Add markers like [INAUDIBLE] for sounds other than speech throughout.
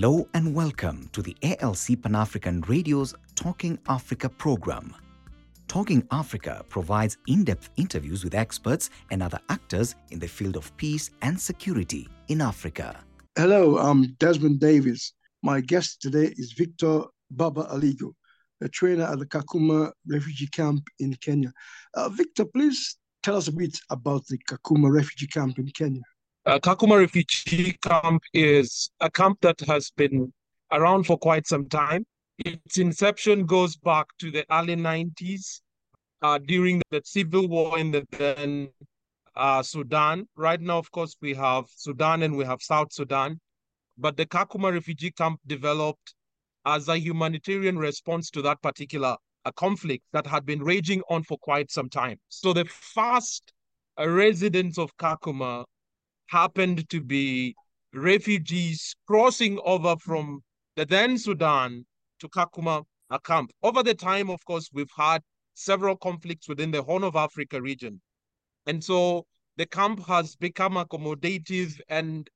Hello and welcome to the ALC Pan African Radio's Talking Africa program. Talking Africa provides in depth interviews with experts and other actors in the field of peace and security in Africa. Hello, I'm Desmond Davis. My guest today is Victor Baba Aligo, a trainer at the Kakuma refugee camp in Kenya. Uh, Victor, please tell us a bit about the Kakuma refugee camp in Kenya. Uh, Kakuma refugee camp is a camp that has been around for quite some time. Its inception goes back to the early 90s uh, during the civil war in the then uh, Sudan. Right now, of course, we have Sudan and we have South Sudan. But the Kakuma refugee camp developed as a humanitarian response to that particular uh, conflict that had been raging on for quite some time. So the first uh, residents of Kakuma happened to be refugees crossing over from the then Sudan to Kakuma camp. Over the time, of course, we've had several conflicts within the Horn of Africa region. And so the camp has become accommodative and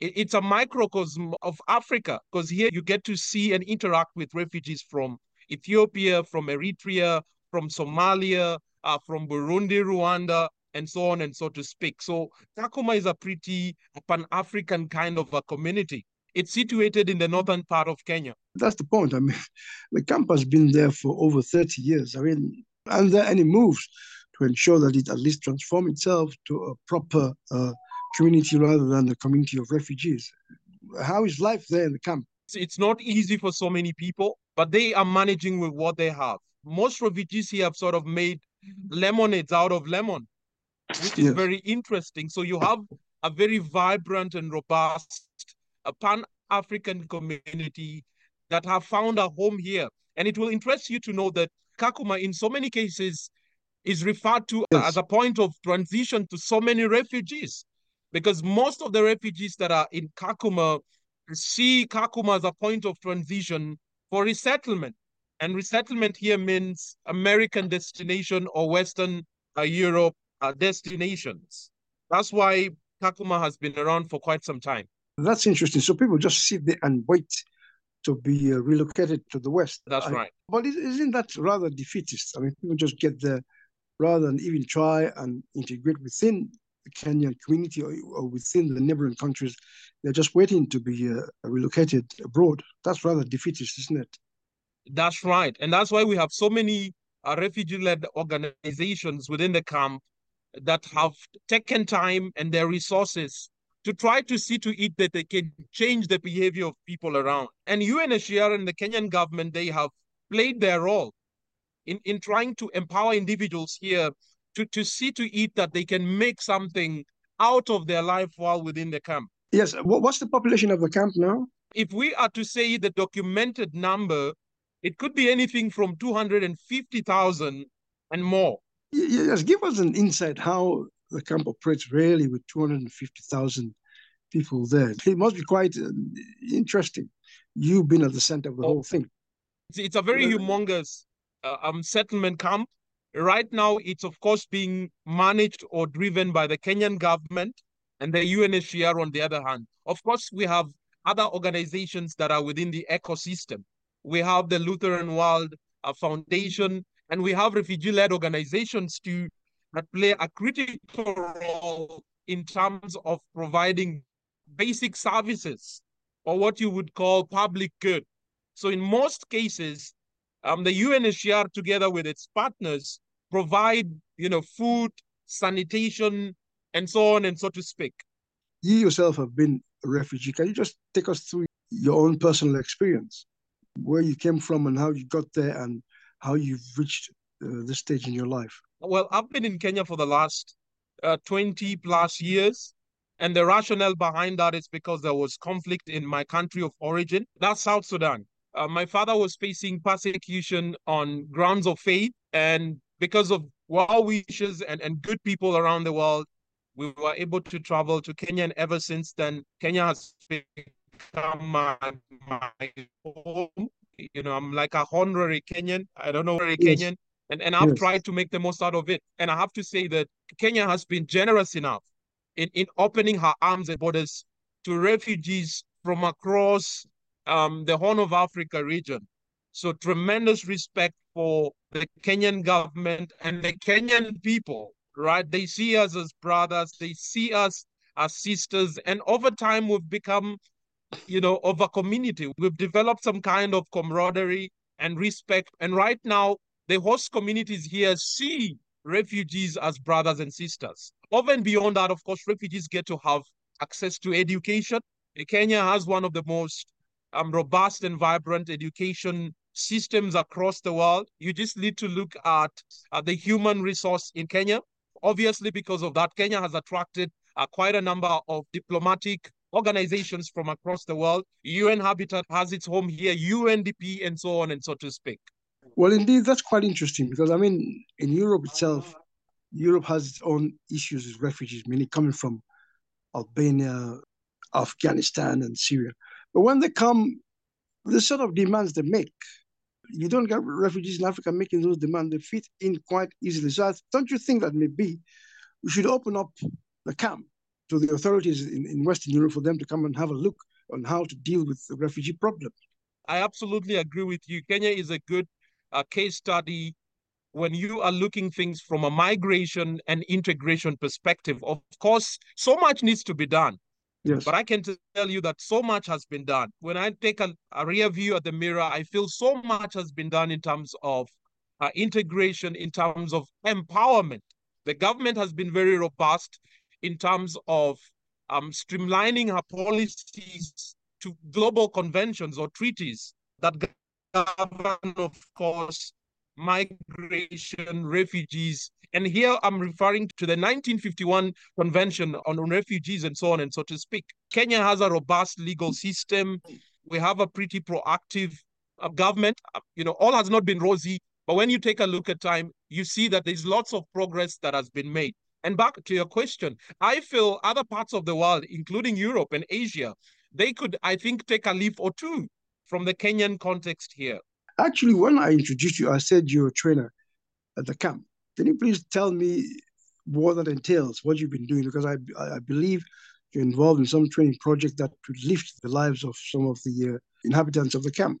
it's a microcosm of Africa because here you get to see and interact with refugees from Ethiopia, from Eritrea, from Somalia, uh, from Burundi, Rwanda, and so on and so to speak. So Kakuma is a pretty pan-African kind of a community. It's situated in the northern part of Kenya. That's the point. I mean, the camp has been there for over 30 years. I mean, are there any moves to ensure that it at least transform itself to a proper uh, community rather than a community of refugees? How is life there in the camp? It's not easy for so many people, but they are managing with what they have. Most refugees here have sort of made lemonades out of lemon, which is very interesting. So you have a very vibrant and robust a pan-African community that have found a home here. And it will interest you to know that Kakuma, in so many cases, is referred to yes. as a point of transition to so many refugees. Because most of the refugees that are in Kakuma see Kakuma as a point of transition for resettlement. And resettlement here means American destination or Western uh, Europe uh, destinations. That's why Kakuma has been around for quite some time. That's interesting. So people just sit there and wait to be uh, relocated to the West. That's I, right. But isn't that rather defeatist? I mean, people just get there rather than even try and integrate within the Kenyan community or, or within the neighboring countries. They're just waiting to be uh, relocated abroad. That's rather defeatist, isn't it? That's right. And that's why we have so many uh, refugee-led organizations within the camp that have taken time and their resources to try to see to it that they can change the behavior of people around. And UNHCR and the Kenyan government, they have played their role in, in trying to empower individuals here to, to see to it that they can make something out of their life while within the camp. Yes. What's the population of the camp now? If we are to say the documented number, it could be anything from 250,000 and more. Yes, give us an insight how the camp operates really with 250,000 people there. It must be quite uh, interesting. You've been at the center of the oh, whole thing. It's, it's a very humongous uh, um, settlement camp. Right now, it's of course being managed or driven by the Kenyan government and the UNHCR on the other hand. Of course, we have other organizations that are within the ecosystem. We have the Lutheran World Foundation, and we have refugee-led organizations too that play a critical role in terms of providing basic services or what you would call public good. So in most cases, um, the UNHCR together with its partners provide, you know, food, sanitation, and so on and so to speak. You yourself have been a refugee. Can you just take us through your own personal experience, where you came from and how you got there and how you've reached uh, this stage in your life? Well, I've been in Kenya for the last uh, 20 plus years. And the rationale behind that is because there was conflict in my country of origin. That's South Sudan. Uh, my father was facing persecution on grounds of faith. And because of well wishes and, and good people around the world, we were able to travel to Kenya. And ever since then, Kenya has become my, my home. You know, I'm like a honorary Kenyan. I don't know, honorary yes. Kenyan and, and I've yes. tried to make the most out of it. And I have to say that Kenya has been generous enough in, in opening her arms and borders to refugees from across um, the Horn of Africa region. So tremendous respect for the Kenyan government and the Kenyan people, right? They see us as brothers, they see us as sisters, and over time we've become, you know, of a community. We've developed some kind of camaraderie and respect. And right now, the host communities here see refugees as brothers and sisters. Over and beyond that, of course, refugees get to have access to education. Kenya has one of the most um, robust and vibrant education systems across the world. You just need to look at the human resource in Kenya. Obviously, because of that, Kenya has attracted uh, quite a number of diplomatic organizations from across the world. UN Habitat has its home here, UNDP, and so on and so to speak. Well, indeed, that's quite interesting because I mean, in Europe itself, Europe has its own issues with refugees, many coming from Albania, Afghanistan, and Syria. But when they come, the sort of demands they make, you don't get refugees in Africa making those demands. They fit in quite easily. So don't you think that maybe we should open up the camp to the authorities in, in Western Europe for them to come and have a look on how to deal with the refugee problem? I absolutely agree with you. Kenya is a good uh, case study when you are looking things from a migration and integration perspective. Of course, so much needs to be done. Yes. But I can tell you that so much has been done. When I take a, a rear view at the mirror, I feel so much has been done in terms of uh, integration, in terms of empowerment. The government has been very robust in terms of um, streamlining her policies to global conventions or treaties that govern, of course, migration, refugees. And here I'm referring to the 1951 Convention on Refugees and so on and so to speak. Kenya has a robust legal system. We have a pretty proactive uh, government. Uh, you know, all has not been rosy, but when you take a look at time, you see that there's lots of progress that has been made. And back to your question, I feel other parts of the world, including Europe and Asia, they could, I think, take a leaf or two from the Kenyan context here. Actually, when I introduced you, I said you're a trainer at the camp. Can you please tell me what that entails, what you've been doing? Because I, I believe you're involved in some training project that could lift the lives of some of the uh, inhabitants of the camp.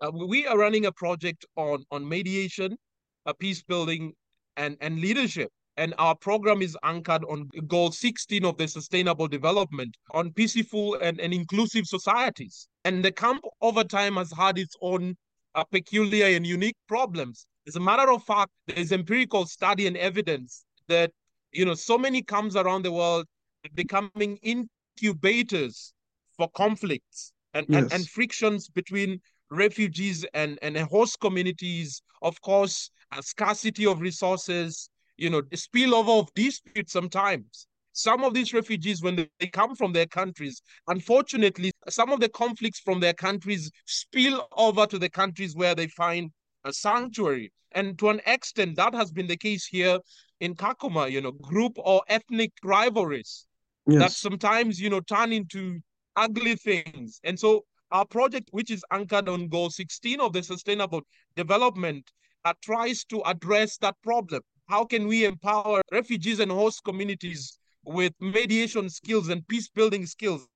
Uh, we are running a project on, on mediation, uh, peace building, and, and leadership. And our program is anchored on goal 16 of the sustainable development on peaceful and, and inclusive societies. And the camp over time has had its own uh, peculiar and unique problems. As a matter of fact, there's empirical study and evidence that, you know, so many camps around the world are becoming incubators for conflicts and, yes. and, and frictions between refugees and, and host communities. Of course, a scarcity of resources, you know, the spillover of disputes sometimes. Some of these refugees, when they come from their countries, unfortunately, some of the conflicts from their countries spill over to the countries where they find a sanctuary. And to an extent, that has been the case here in Kakuma, you know, group or ethnic rivalries yes. that sometimes, you know, turn into ugly things. And so our project, which is anchored on goal 16 of the sustainable development, uh, tries to address that problem how can we empower refugees and host communities with mediation skills and peace building skills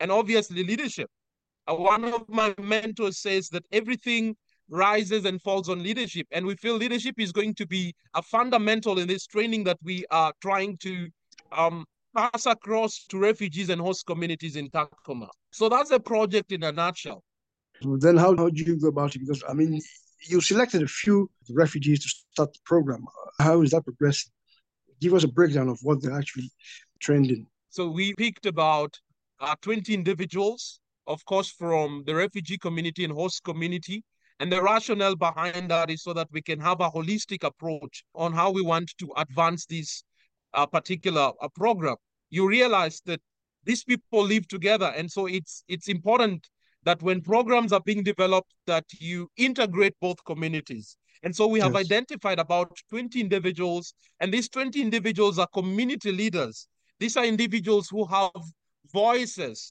and obviously leadership? Uh, one of my mentors says that everything rises and falls on leadership. And we feel leadership is going to be a fundamental in this training that we are trying to um, pass across to refugees and host communities in Kakuma. So that's a project in a nutshell. Then how, how do you go about it? Because I mean, you selected a few refugees to start the program. How is that progressing? Give us a breakdown of what they're actually trending. So we picked about uh, 20 individuals, of course, from the refugee community and host community. And the rationale behind that is so that we can have a holistic approach on how we want to advance this uh, particular uh, program. You realize that these people live together, and so it's it's important that when programs are being developed, that you integrate both communities. And so we have yes. identified about 20 individuals, and these 20 individuals are community leaders. These are individuals who have voices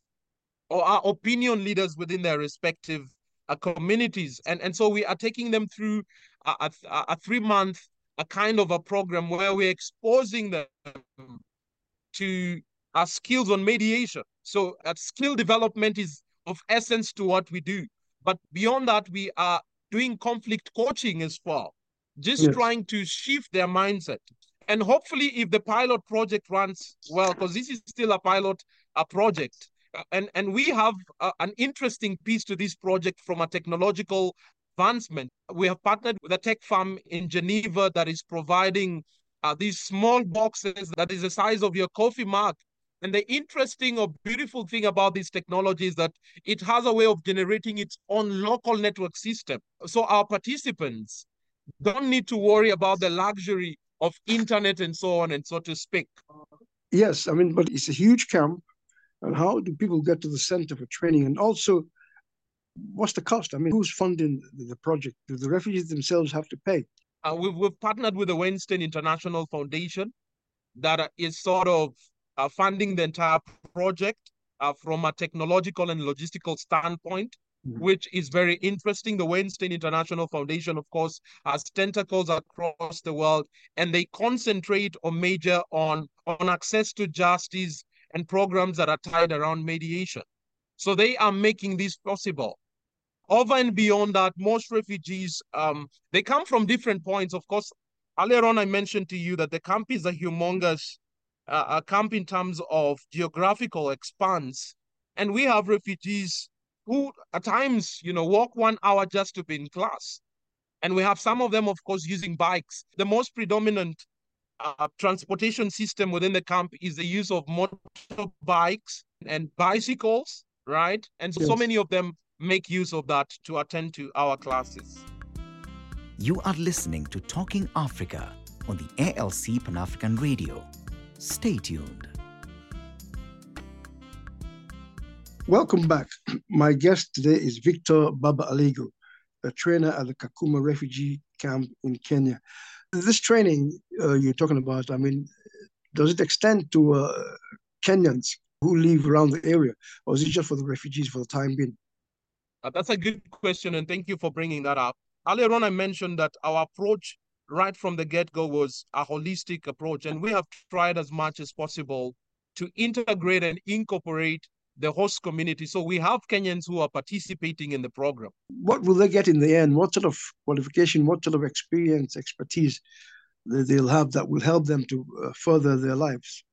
or are opinion leaders within their respective uh, communities. And, and so we are taking them through a, a, a three month a kind of a program where we're exposing them to our skills on mediation. So uh, skill development is of essence to what we do. But beyond that, we are doing conflict coaching as well, just yes. trying to shift their mindset. And hopefully, if the pilot project runs well, because this is still a pilot a project, uh, and, and we have uh, an interesting piece to this project from a technological advancement. We have partnered with a tech firm in Geneva that is providing uh, these small boxes that is the size of your coffee mug. And the interesting or beautiful thing about this technology is that it has a way of generating its own local network system. So our participants don't need to worry about the luxury of internet and so on and so to speak. Yes, I mean, but it's a huge camp. And how do people get to the center for training? And also, what's the cost? I mean, who's funding the project? Do the refugees themselves have to pay? Uh, we've, we've partnered with the Weinstein International Foundation that is sort of uh, funding the entire project uh, from a technological and logistical standpoint, mm-hmm. which is very interesting. The Weinstein International Foundation, of course, has tentacles across the world, and they concentrate or major on, on access to justice and programs that are tied around mediation. So they are making this possible. Over and beyond that, most refugees, um, they come from different points. Of course, earlier on, I mentioned to you that the camp is a humongous uh, a camp in terms of geographical expanse. And we have refugees who at times, you know, walk one hour just to be in class. And we have some of them, of course, using bikes. The most predominant uh, transportation system within the camp is the use of motorbikes and bicycles, right? And so, yes. so many of them make use of that to attend to our classes. You are listening to Talking Africa on the ALC Pan African Radio. Stay tuned. Welcome back. [CLEARS THROAT] My guest today is Victor Baba Aligo, a trainer at the Kakuma refugee camp in Kenya. This training uh, you're talking about, I mean, does it extend to uh, Kenyans who live around the area, or is it just for the refugees for the time being? Uh, that's a good question, and thank you for bringing that up. Earlier on, I mentioned that our approach right from the get-go was a holistic approach, and we have tried as much as possible to integrate and incorporate the host community. So we have Kenyans who are participating in the program. What will they get in the end? What sort of qualification, what sort of experience, expertise that they'll have that will help them to uh, further their lives?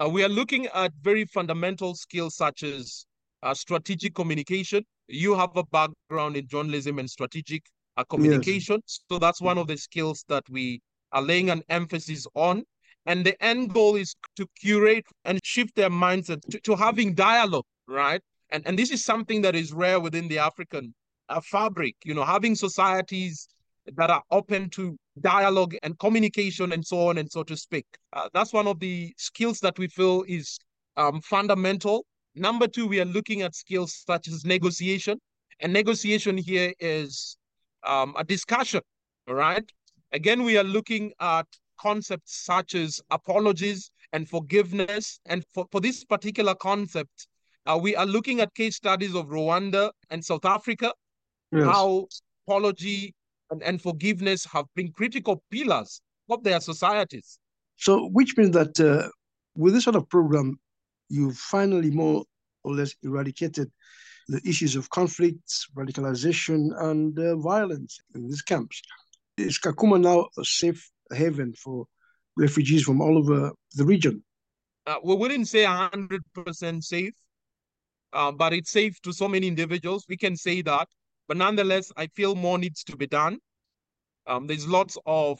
Uh, we are looking at very fundamental skills such as uh, strategic communication. You have a background in journalism and strategic uh, communication. Yes. So that's one of the skills that we are laying an emphasis on. And the end goal is to curate and shift their mindset to, to having dialogue, right? And, and this is something that is rare within the African uh, fabric, you know, having societies that are open to dialogue and communication and so on and so to speak. Uh, that's one of the skills that we feel is um, fundamental. Number two, we are looking at skills such as negotiation. And negotiation here is um, a discussion, all right? Again, we are looking at concepts such as apologies and forgiveness. And for, for this particular concept, uh, we are looking at case studies of Rwanda and South Africa, yes. how apology and, and forgiveness have been critical pillars of their societies. So, which means that uh, with this sort of program, you finally more or less eradicated the issues of conflicts, radicalization, and uh, violence in these camps. Is Kakuma now a safe haven for refugees from all over the region? Uh, we wouldn't say 100% safe, uh, but it's safe to so many individuals. We can say that. But nonetheless, I feel more needs to be done. Um, there's lots of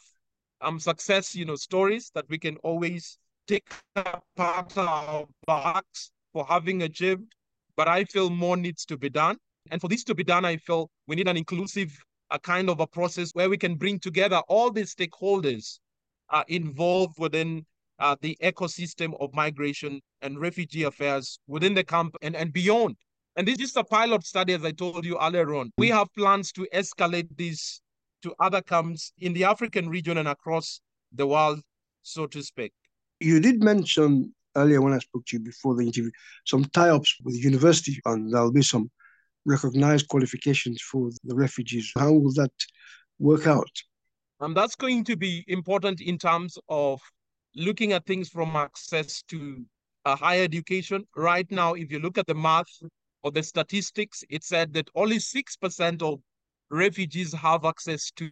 um, success, you know, stories that we can always take apart our backs for having achieved but I feel more needs to be done. And for this to be done, I feel we need an inclusive a kind of a process where we can bring together all the stakeholders uh, involved within uh, the ecosystem of migration and refugee affairs within the camp and, and beyond. And this is a pilot study, as I told you earlier on. We have plans to escalate this to other camps in the African region and across the world, so to speak. You did mention earlier when I spoke to you before the interview, some tie-ups with the university, and there'll be some recognized qualifications for the refugees. How will that work out? And that's going to be important in terms of looking at things from access to a higher education. Right now, if you look at the math or the statistics, it said that only 6% of refugees have access to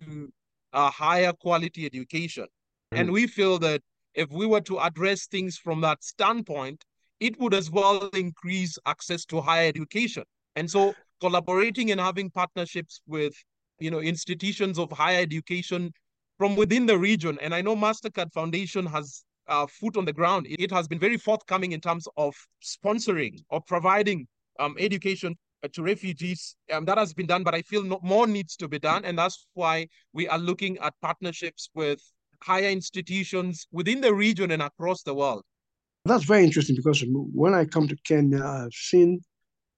a higher quality education. Mm. And we feel that if we were to address things from that standpoint, it would as well increase access to higher education. And so collaborating and having partnerships with you know institutions of higher education from within the region. And I know MasterCard Foundation has uh, foot on the ground. It has been very forthcoming in terms of sponsoring or providing um, education uh, to refugees. Um, that has been done, but I feel no, more needs to be done. And that's why we are looking at partnerships with higher institutions within the region and across the world. That's very interesting because when I come to Kenya, I've seen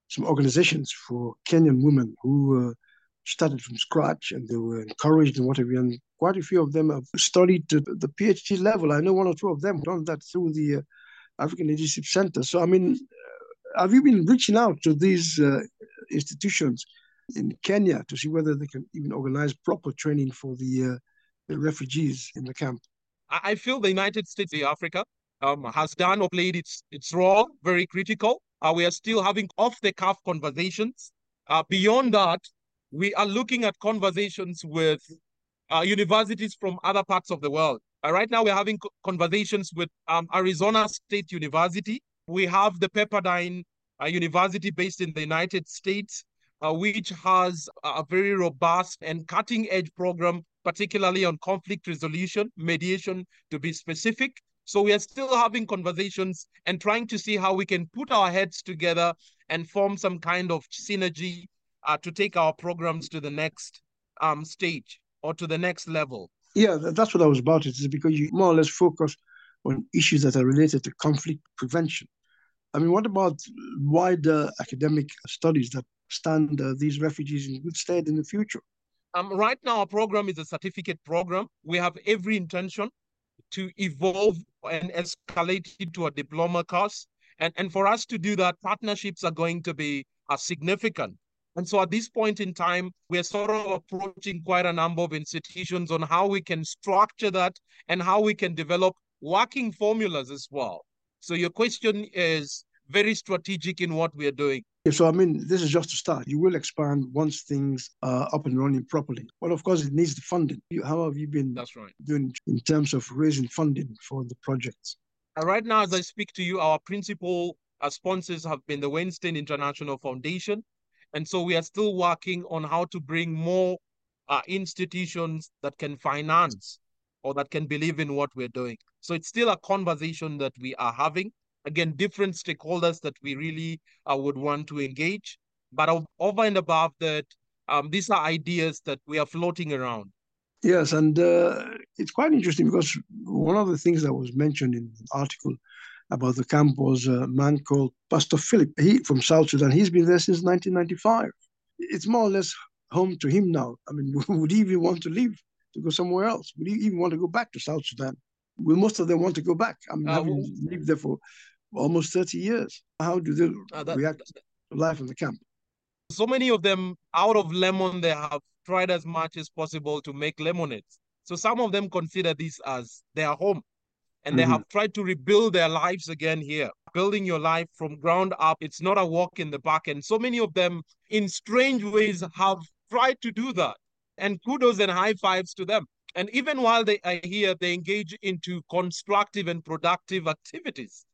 some organizations for Kenyan women who uh, started from scratch and they were encouraged and whatever. And quite a few of them have studied to the PhD level. I know one or two of them done that through the uh, African Leadership Center. So, I mean, uh, have you been reaching out to these uh, institutions in Kenya to see whether they can even organize proper training for the, uh, the refugees in the camp? I feel the United States of Africa um, has done or played its, its role very critical. Uh, we are still having off the cuff conversations. Uh, beyond that, we are looking at conversations with uh, universities from other parts of the world. Uh, right now, we're having conversations with um, Arizona State University. We have the Pepperdine uh, University based in the United States, uh, which has a very robust and cutting edge program, particularly on conflict resolution, mediation to be specific. So we are still having conversations and trying to see how we can put our heads together and form some kind of synergy uh, to take our programs to the next um, stage or to the next level? Yeah, that's what I was about. It is because you more or less focus on issues that are related to conflict prevention. I mean, what about wider academic studies that stand uh, these refugees in good stead in the future? Um, right now, our program is a certificate program. We have every intention to evolve and escalate it to a diploma course. And, and for us to do that, partnerships are going to be uh, significant. And so at this point in time, we're sort of approaching quite a number of institutions on how we can structure that and how we can develop working formulas as well. So your question is very strategic in what we are doing. So, I mean, this is just a start. You will expand once things are up and running properly. But of course, it needs the funding. How have you been That's right. doing in terms of raising funding for the projects? Uh, right now, as I speak to you, our principal uh, sponsors have been the Weinstein International Foundation, and so we are still working on how to bring more uh, institutions that can finance or that can believe in what we're doing. So it's still a conversation that we are having. Again, different stakeholders that we really uh, would want to engage. But over and above that, um, these are ideas that we are floating around. Yes, and uh, it's quite interesting because one of the things that was mentioned in the article about the camp was a man called Pastor Philip. He from South Sudan. He's been there since 1995. It's more or less home to him now. I mean, [LAUGHS] would he even want to leave to go somewhere else? Would he even want to go back to South Sudan? Will most of them want to go back? I mean, uh, having lived there for almost 30 years. How do they uh, that, react to life in the camp? So many of them, out of lemon, they have tried as much as possible to make lemonades. So some of them consider this as their home and mm-hmm. they have tried to rebuild their lives again here. Building your life from ground up, it's not a walk in the park. And so many of them, in strange ways, have tried to do that. And kudos and high fives to them. And even while they are here, they engage into constructive and productive activities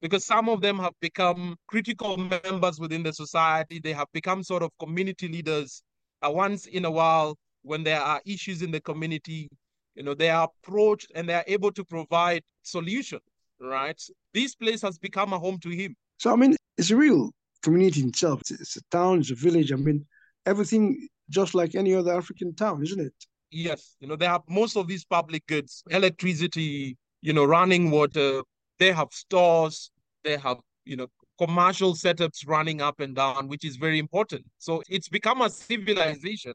because some of them have become critical members within the society. They have become sort of community leaders. Uh, once in a while, when there are issues in the community, you know, they are approached and they are able to provide solutions, right? This place has become a home to him. So, I mean, it's a real community itself. It's, it's a town, it's a village. I mean, everything just like any other African town, isn't it? Yes. You know, they have most of these public goods, electricity, you know, running water. They have stores. They have, you know, commercial setups running up and down, which is very important. So it's become a civilization.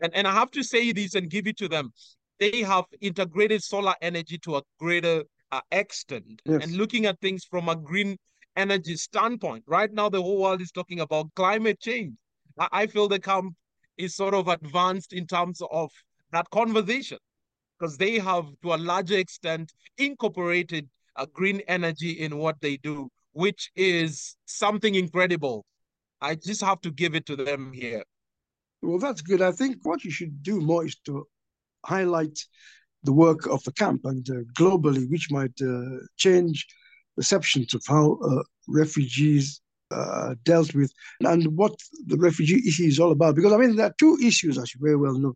And, and I have to say this and give it to them they have integrated solar energy to a greater uh, extent yes. and looking at things from a green energy standpoint. Right now, the whole world is talking about climate change. I, I feel the camp is sort of advanced in terms of that conversation because they have, to a larger extent, incorporated a green energy in what they do, which is something incredible. I just have to give it to them here. Well, that's good. I think what you should do more is to highlight the work of the camp and uh, globally, which might uh, change perceptions of how uh, refugees uh, dealt with and what the refugee issue is all about. Because I mean, there are two issues, as you very well know: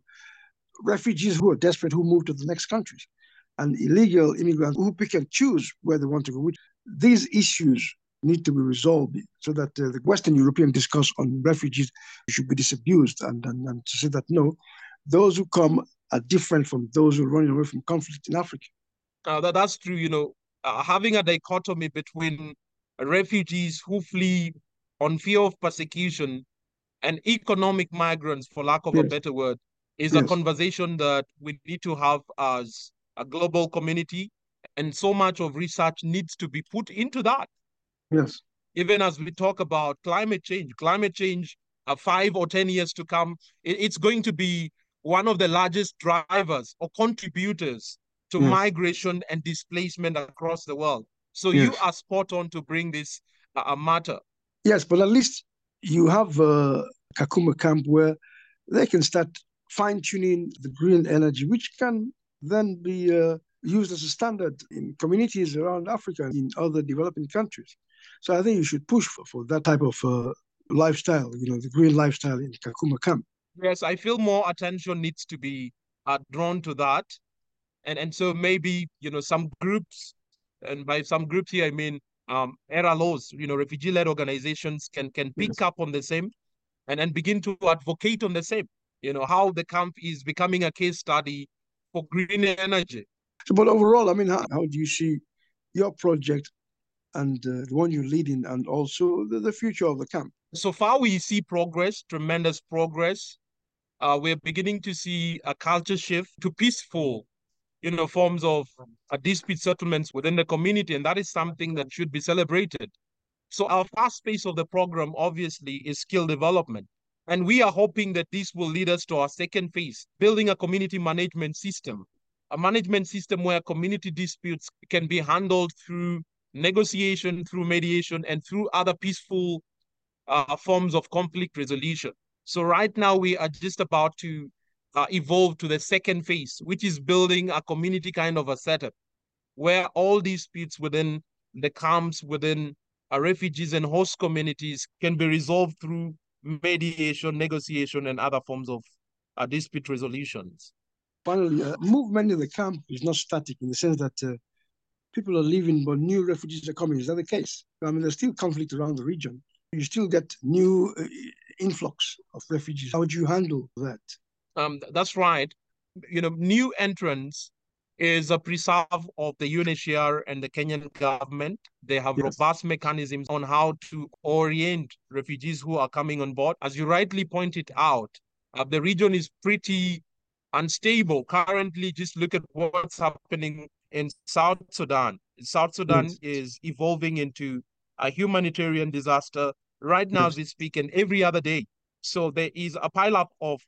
refugees who are desperate who move to the next countries, and illegal immigrants who pick and choose where they want to go. These issues need to be resolved so that uh, the Western European discourse on refugees should be disabused and, and, and to say that no, those who come are different from those who are running away from conflict in Africa. Uh, that, that's true. You know, uh, having a dichotomy between refugees who flee on fear of persecution and economic migrants, for lack of yes. a better word, is yes. a conversation that we need to have as a global community. And so much of research needs to be put into that. Yes. Even as we talk about climate change, climate change, uh, five or 10 years to come, it, it's going to be one of the largest drivers or contributors to yes. migration and displacement across the world. So yes. you are spot on to bring this uh, matter. Yes, but at least you have a Kakuma camp where they can start fine tuning the green energy, which can then be uh, used as a standard in communities around Africa and in other developing countries. So I think you should push for, for that type of uh, lifestyle, you know, the green lifestyle in Kakuma camp. Yes, I feel more attention needs to be uh, drawn to that. And, and so maybe, you know, some groups, and by some groups here, I mean um, RLOs, you know, refugee-led organizations can can pick yes. up on the same and, and begin to advocate on the same, you know, how the camp is becoming a case study for green energy. But overall, I mean, how, how do you see your project and uh, the one you're leading and also the, the future of the camp? So far, we see progress, tremendous progress. Uh, we're beginning to see a culture shift to peaceful, you know, forms of uh, dispute settlements within the community, and that is something that should be celebrated. So our first phase of the program, obviously, is skill development. And we are hoping that this will lead us to our second phase, building a community management system, a management system where community disputes can be handled through negotiation, through mediation, and through other peaceful uh, forms of conflict resolution. So right now we are just about to uh, evolve to the second phase, which is building a community kind of a setup where all disputes within the camps, within uh, refugees and host communities can be resolved through mediation, negotiation, and other forms of uh, dispute resolutions. Finally, uh, movement in the camp is not static in the sense that uh, people are leaving, but new refugees are coming. Is that the case? I mean, there's still conflict around the region. You still get new uh, influx of refugees. How would you handle that? Um, that's right. You know, new entrants is a preserve of the UNHCR and the Kenyan government. They have yes. robust mechanisms on how to orient refugees who are coming on board. As you rightly pointed out, uh, the region is pretty unstable. Currently, just look at what's happening in South Sudan. South Sudan yes. is evolving into a humanitarian disaster right now yes. as we speak and every other day. So there is a pileup of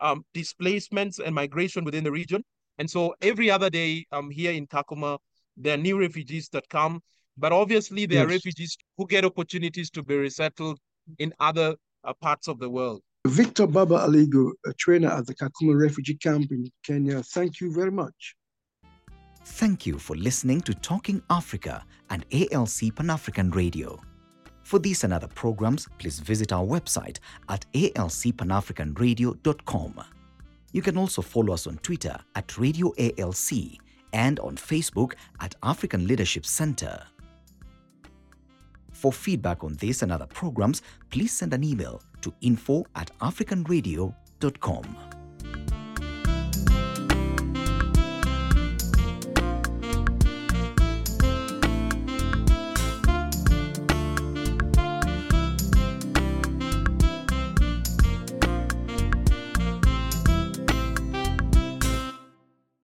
um, displacements and migration within the region. And so every other day um, here in Kakuma, there are new refugees that come. But obviously, there yes. are refugees who get opportunities to be resettled in other uh, parts of the world. Victor Baba Aligo, a trainer at the Kakuma refugee camp in Kenya, thank you very much. Thank you for listening to Talking Africa and ALC Pan African Radio. For these and other programs, please visit our website at alcpanafricanradio.com. You can also follow us on Twitter at Radio ALC and on Facebook at African Leadership Center. For feedback on this and other programs, please send an email to info at africanradio.com.